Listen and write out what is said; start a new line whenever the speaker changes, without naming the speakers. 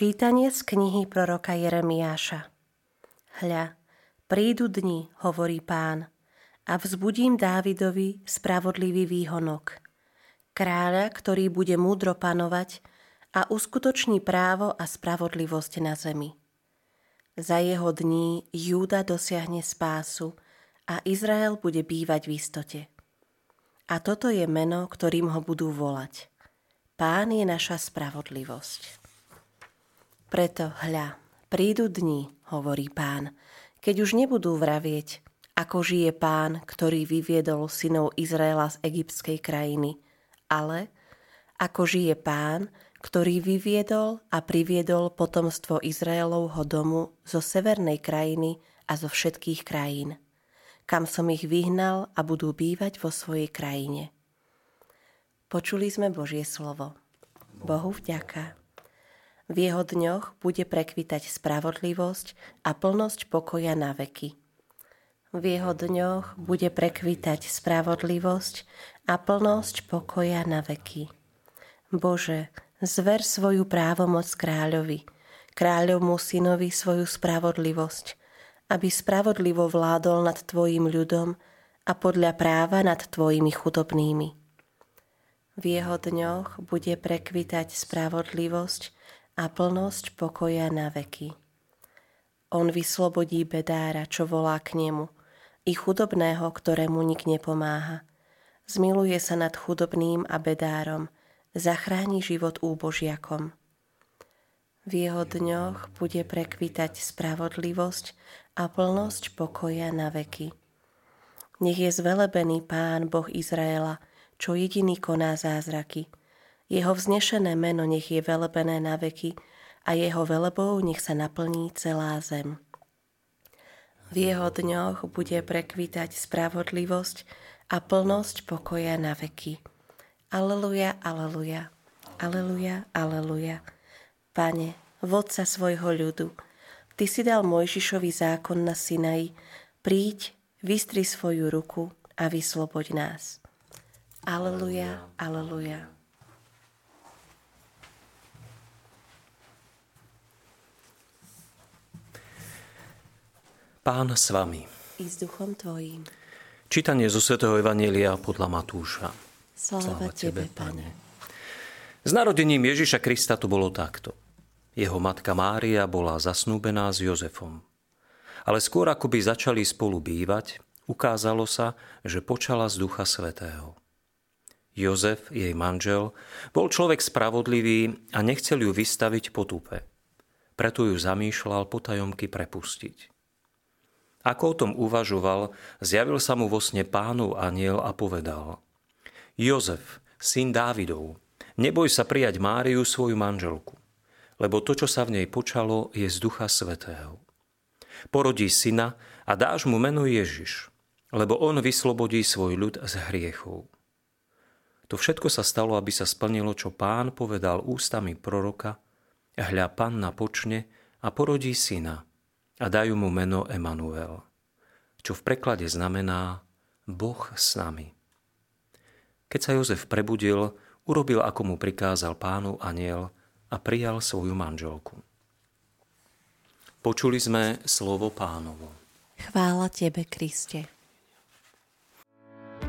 Čítanie z knihy proroka Jeremiáša. Hľa, prídu dni, hovorí pán, a vzbudím Dávidovi spravodlivý výhonok. Kráľa, ktorý bude múdro panovať a uskutoční právo a spravodlivosť na zemi. Za jeho dní Júda dosiahne spásu a Izrael bude bývať v istote. A toto je meno, ktorým ho budú volať. Pán je naša spravodlivosť. Preto hľa, prídu dni, hovorí pán, keď už nebudú vravieť, ako žije pán, ktorý vyviedol synov Izraela z egyptskej krajiny, ale ako žije pán, ktorý vyviedol a priviedol potomstvo Izraelovho domu zo severnej krajiny a zo všetkých krajín, kam som ich vyhnal a budú bývať vo svojej krajine. Počuli sme Božie slovo. Bohu vďaka. V jeho dňoch bude prekvitať spravodlivosť a plnosť pokoja na veky. V jeho dňoch bude prekvitať spravodlivosť a plnosť pokoja na veky. Bože, zver svoju právomoc kráľovi, kráľovmu synovi svoju spravodlivosť, aby spravodlivo vládol nad Tvojim ľudom a podľa práva nad Tvojimi chudobnými. V jeho dňoch bude prekvitať spravodlivosť a plnosť pokoja na veky. On vyslobodí bedára, čo volá k nemu, i chudobného, ktorému nik nepomáha. Zmiluje sa nad chudobným a bedárom, zachráni život úbožiakom. V jeho dňoch bude prekvitať spravodlivosť a plnosť pokoja na veky. Nech je zvelebený Pán Boh Izraela, čo jediný koná zázraky – jeho vznešené meno nech je velebené na veky a jeho velebou nech sa naplní celá zem. V jeho dňoch bude prekvitať spravodlivosť a plnosť pokoja na veky. Aleluja, aleluja, aleluja, aleluja. Pane, vodca svojho ľudu, Ty si dal Mojžišovi zákon na Sinaji, príď, vystri svoju ruku a vysloboď nás. Aleluja, aleluja.
Pán s vami.
I s duchom tvojím.
Čítanie zo svätého Evanielia podľa Matúša.
Sláva, Sláva Tebe, Pane.
S narodením Ježiša Krista to bolo takto. Jeho matka Mária bola zasnúbená s Jozefom. Ale skôr ako by začali spolu bývať, ukázalo sa, že počala z Ducha Svetého. Jozef, jej manžel, bol človek spravodlivý a nechcel ju vystaviť potupe. Preto ju zamýšľal potajomky prepustiť. Ako o tom uvažoval, zjavil sa mu vo sne pánov aniel a povedal Jozef, syn Dávidov, neboj sa prijať Máriu svoju manželku, lebo to, čo sa v nej počalo, je z Ducha Svetého. Porodí syna a dáš mu meno Ježiš, lebo on vyslobodí svoj ľud z hriechov. To všetko sa stalo, aby sa splnilo, čo pán povedal ústami proroka, hľa panna počne a porodí syna – a dajú mu meno Emanuel, čo v preklade znamená Boh s nami. Keď sa Jozef prebudil, urobil, ako mu prikázal pánov aniel a prijal svoju manželku. Počuli sme slovo pánovo.
Chvála Tebe, Kriste.